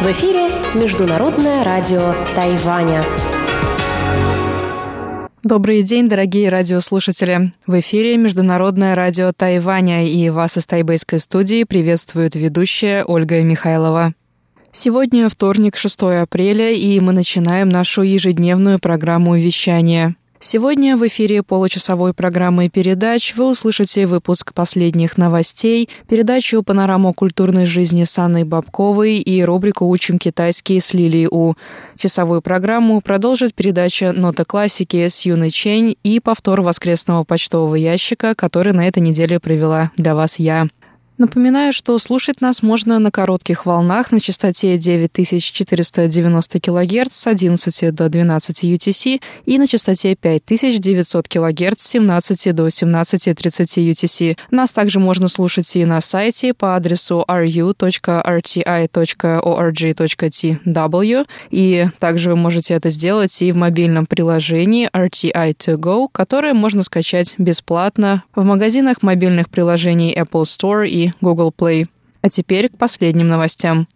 В эфире Международное радио Тайваня. Добрый день, дорогие радиослушатели! В эфире Международное радио Тайваня и вас из тайбэйской студии приветствует ведущая Ольга Михайлова. Сегодня вторник, 6 апреля, и мы начинаем нашу ежедневную программу вещания. Сегодня в эфире получасовой программы передач вы услышите выпуск последних новостей, передачу «Панораму культурной жизни» с Анной Бабковой и рубрику «Учим китайский» с Лилией У. Часовую программу продолжит передача «Нота классики» с Юной Чень и повтор воскресного почтового ящика, который на этой неделе провела для вас я. Напоминаю, что слушать нас можно на коротких волнах на частоте 9490 кГц с 11 до 12 UTC и на частоте 5900 кГц с 17 до 17.30 UTC. Нас также можно слушать и на сайте по адресу ru.rti.org.tw и также вы можете это сделать и в мобильном приложении RTI2Go, которое можно скачать бесплатно в магазинах мобильных приложений Apple Store и Google Play. А теперь к последним новостям.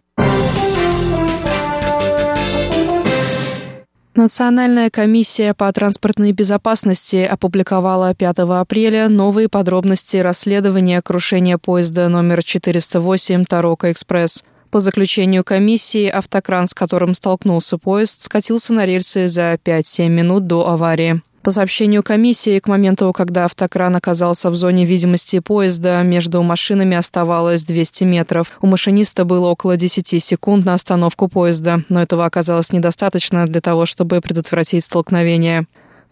Национальная комиссия по транспортной безопасности опубликовала 5 апреля новые подробности расследования крушения поезда номер 408 Тарока Экспресс. По заключению комиссии, автокран, с которым столкнулся поезд, скатился на рельсы за 5-7 минут до аварии. По сообщению комиссии, к моменту, когда автокран оказался в зоне видимости поезда, между машинами оставалось 200 метров. У машиниста было около 10 секунд на остановку поезда, но этого оказалось недостаточно для того, чтобы предотвратить столкновение.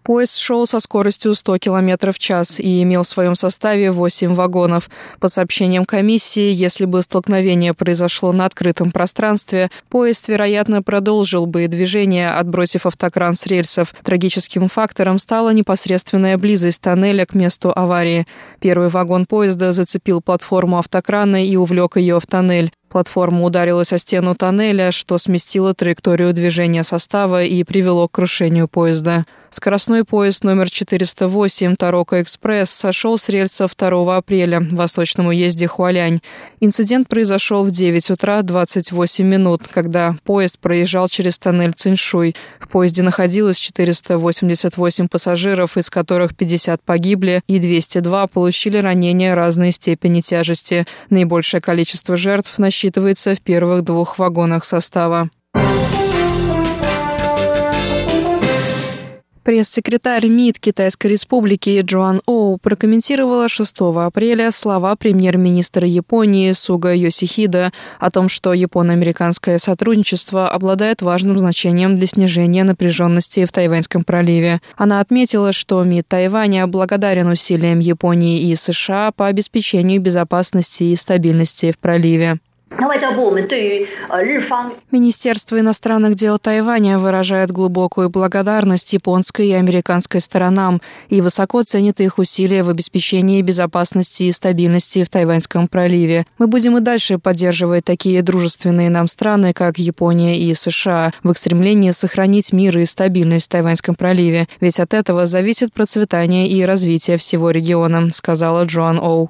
Поезд шел со скоростью 100 км в час и имел в своем составе 8 вагонов. По сообщениям комиссии, если бы столкновение произошло на открытом пространстве, поезд, вероятно, продолжил бы движение, отбросив автокран с рельсов. Трагическим фактором стала непосредственная близость тоннеля к месту аварии. Первый вагон поезда зацепил платформу автокрана и увлек ее в тоннель. Платформа ударилась о стену тоннеля, что сместило траекторию движения состава и привело к крушению поезда. Скоростной поезд номер 408 Тарока Экспресс сошел с рельса 2 апреля в восточном уезде Хуалянь. Инцидент произошел в 9 утра 28 минут, когда поезд проезжал через тоннель Циншуй. В поезде находилось 488 пассажиров, из которых 50 погибли и 202 получили ранения разной степени тяжести. Наибольшее количество жертв насчитывается в первых двух вагонах состава. Пресс-секретарь МИД Китайской Республики Джоан Оу прокомментировала 6 апреля слова премьер-министра Японии Суга Йосихида о том, что японо-американское сотрудничество обладает важным значением для снижения напряженности в Тайваньском проливе. Она отметила, что МИД Тайваня благодарен усилиям Японии и США по обеспечению безопасности и стабильности в проливе. Министерство иностранных дел Тайваня выражает глубокую благодарность японской и американской сторонам и высоко ценит их усилия в обеспечении безопасности и стабильности в Тайваньском проливе. Мы будем и дальше поддерживать такие дружественные нам страны, как Япония и США, в их стремлении сохранить мир и стабильность в Тайваньском проливе, ведь от этого зависит процветание и развитие всего региона, сказала Джоан Оу.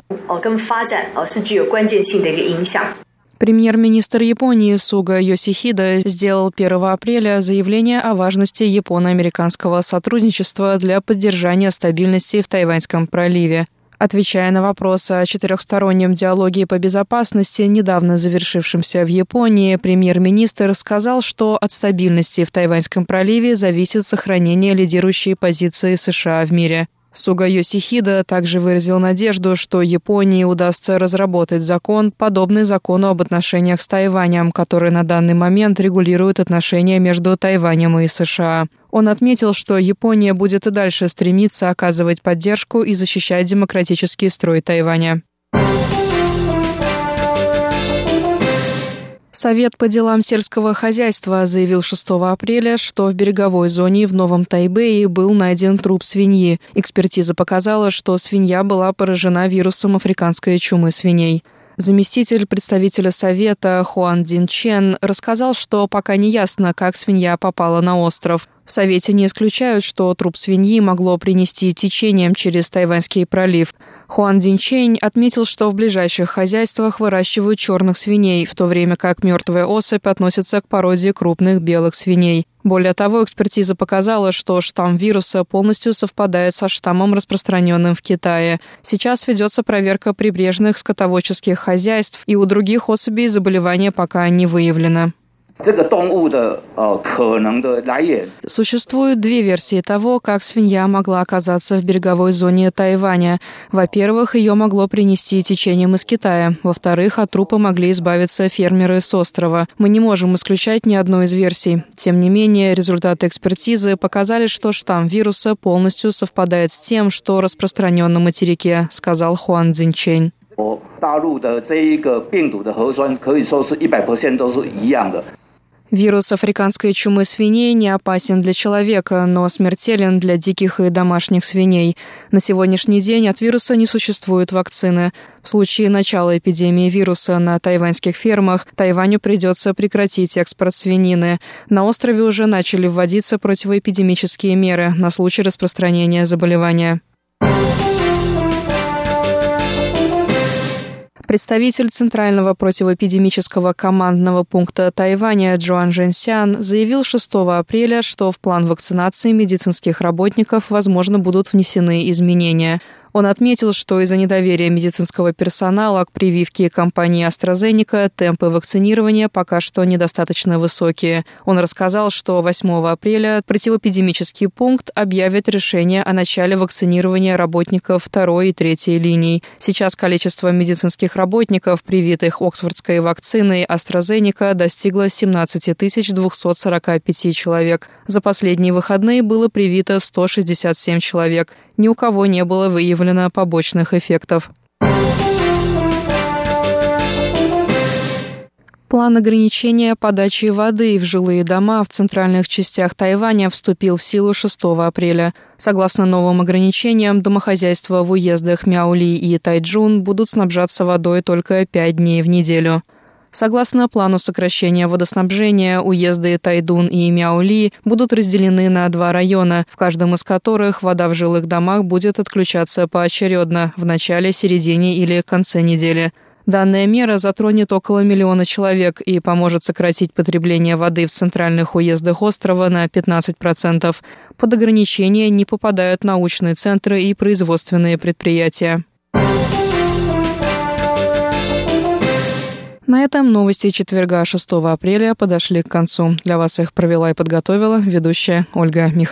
Премьер-министр Японии Суга Йосихида сделал 1 апреля заявление о важности японо-американского сотрудничества для поддержания стабильности в Тайваньском проливе. Отвечая на вопрос о четырехстороннем диалоге по безопасности, недавно завершившемся в Японии, премьер-министр сказал, что от стабильности в Тайваньском проливе зависит сохранение лидирующей позиции США в мире. Суга Йосихида также выразил надежду, что Японии удастся разработать закон, подобный закону об отношениях с Тайванем, который на данный момент регулирует отношения между Тайванем и США. Он отметил, что Япония будет и дальше стремиться оказывать поддержку и защищать демократический строй Тайваня. Совет по делам сельского хозяйства заявил 6 апреля, что в береговой зоне в Новом Тайбэе был найден труп свиньи. Экспертиза показала, что свинья была поражена вирусом африканской чумы свиней. Заместитель представителя Совета Хуан Дин Чен рассказал, что пока не ясно, как свинья попала на остров. В Совете не исключают, что труп свиньи могло принести течением через Тайваньский пролив. Хуан Динчень отметил, что в ближайших хозяйствах выращивают черных свиней, в то время как мертвая особь относится к породе крупных белых свиней. Более того, экспертиза показала, что штамм вируса полностью совпадает со штаммом, распространенным в Китае. Сейчас ведется проверка прибрежных скотоводческих хозяйств, и у других особей заболевания пока не выявлено. Существуют две версии того, как свинья могла оказаться в береговой зоне Тайваня. Во-первых, ее могло принести течением из Китая. Во-вторых, от трупа могли избавиться фермеры с острова. Мы не можем исключать ни одной из версий. Тем не менее, результаты экспертизы показали, что штамм вируса полностью совпадает с тем, что распространен на материке, сказал Хуан Цзиньчень. 大陆的这一个病毒的核酸可以说是一百都是一样的。 Вирус африканской чумы свиней не опасен для человека, но смертелен для диких и домашних свиней. На сегодняшний день от вируса не существует вакцины. В случае начала эпидемии вируса на тайваньских фермах Тайваню придется прекратить экспорт свинины. На острове уже начали вводиться противоэпидемические меры на случай распространения заболевания. Представитель Центрального противоэпидемического командного пункта Тайваня Джоан Женсян заявил 6 апреля, что в план вакцинации медицинских работников, возможно, будут внесены изменения. Он отметил, что из-за недоверия медицинского персонала к прививке компании AstraZeneca темпы вакцинирования пока что недостаточно высокие. Он рассказал, что 8 апреля противоэпидемический пункт объявит решение о начале вакцинирования работников второй и третьей линий. Сейчас количество медицинских работников, привитых Оксфордской вакциной AstraZeneca, достигло 17 245 человек. За последние выходные было привито 167 человек. Ни у кого не было выявлено побочных эффектов. План ограничения подачи воды в жилые дома в центральных частях Тайваня вступил в силу 6 апреля. Согласно новым ограничениям, домохозяйства в уездах Мяули и Тайджун будут снабжаться водой только 5 дней в неделю. Согласно плану сокращения водоснабжения, уезды Тайдун и Мяули будут разделены на два района, в каждом из которых вода в жилых домах будет отключаться поочередно в начале, середине или конце недели. Данная мера затронет около миллиона человек и поможет сократить потребление воды в центральных уездах острова на 15%. Под ограничения не попадают научные центры и производственные предприятия. На этом новости четверга 6 апреля подошли к концу. Для вас их провела и подготовила ведущая Ольга Михайловна.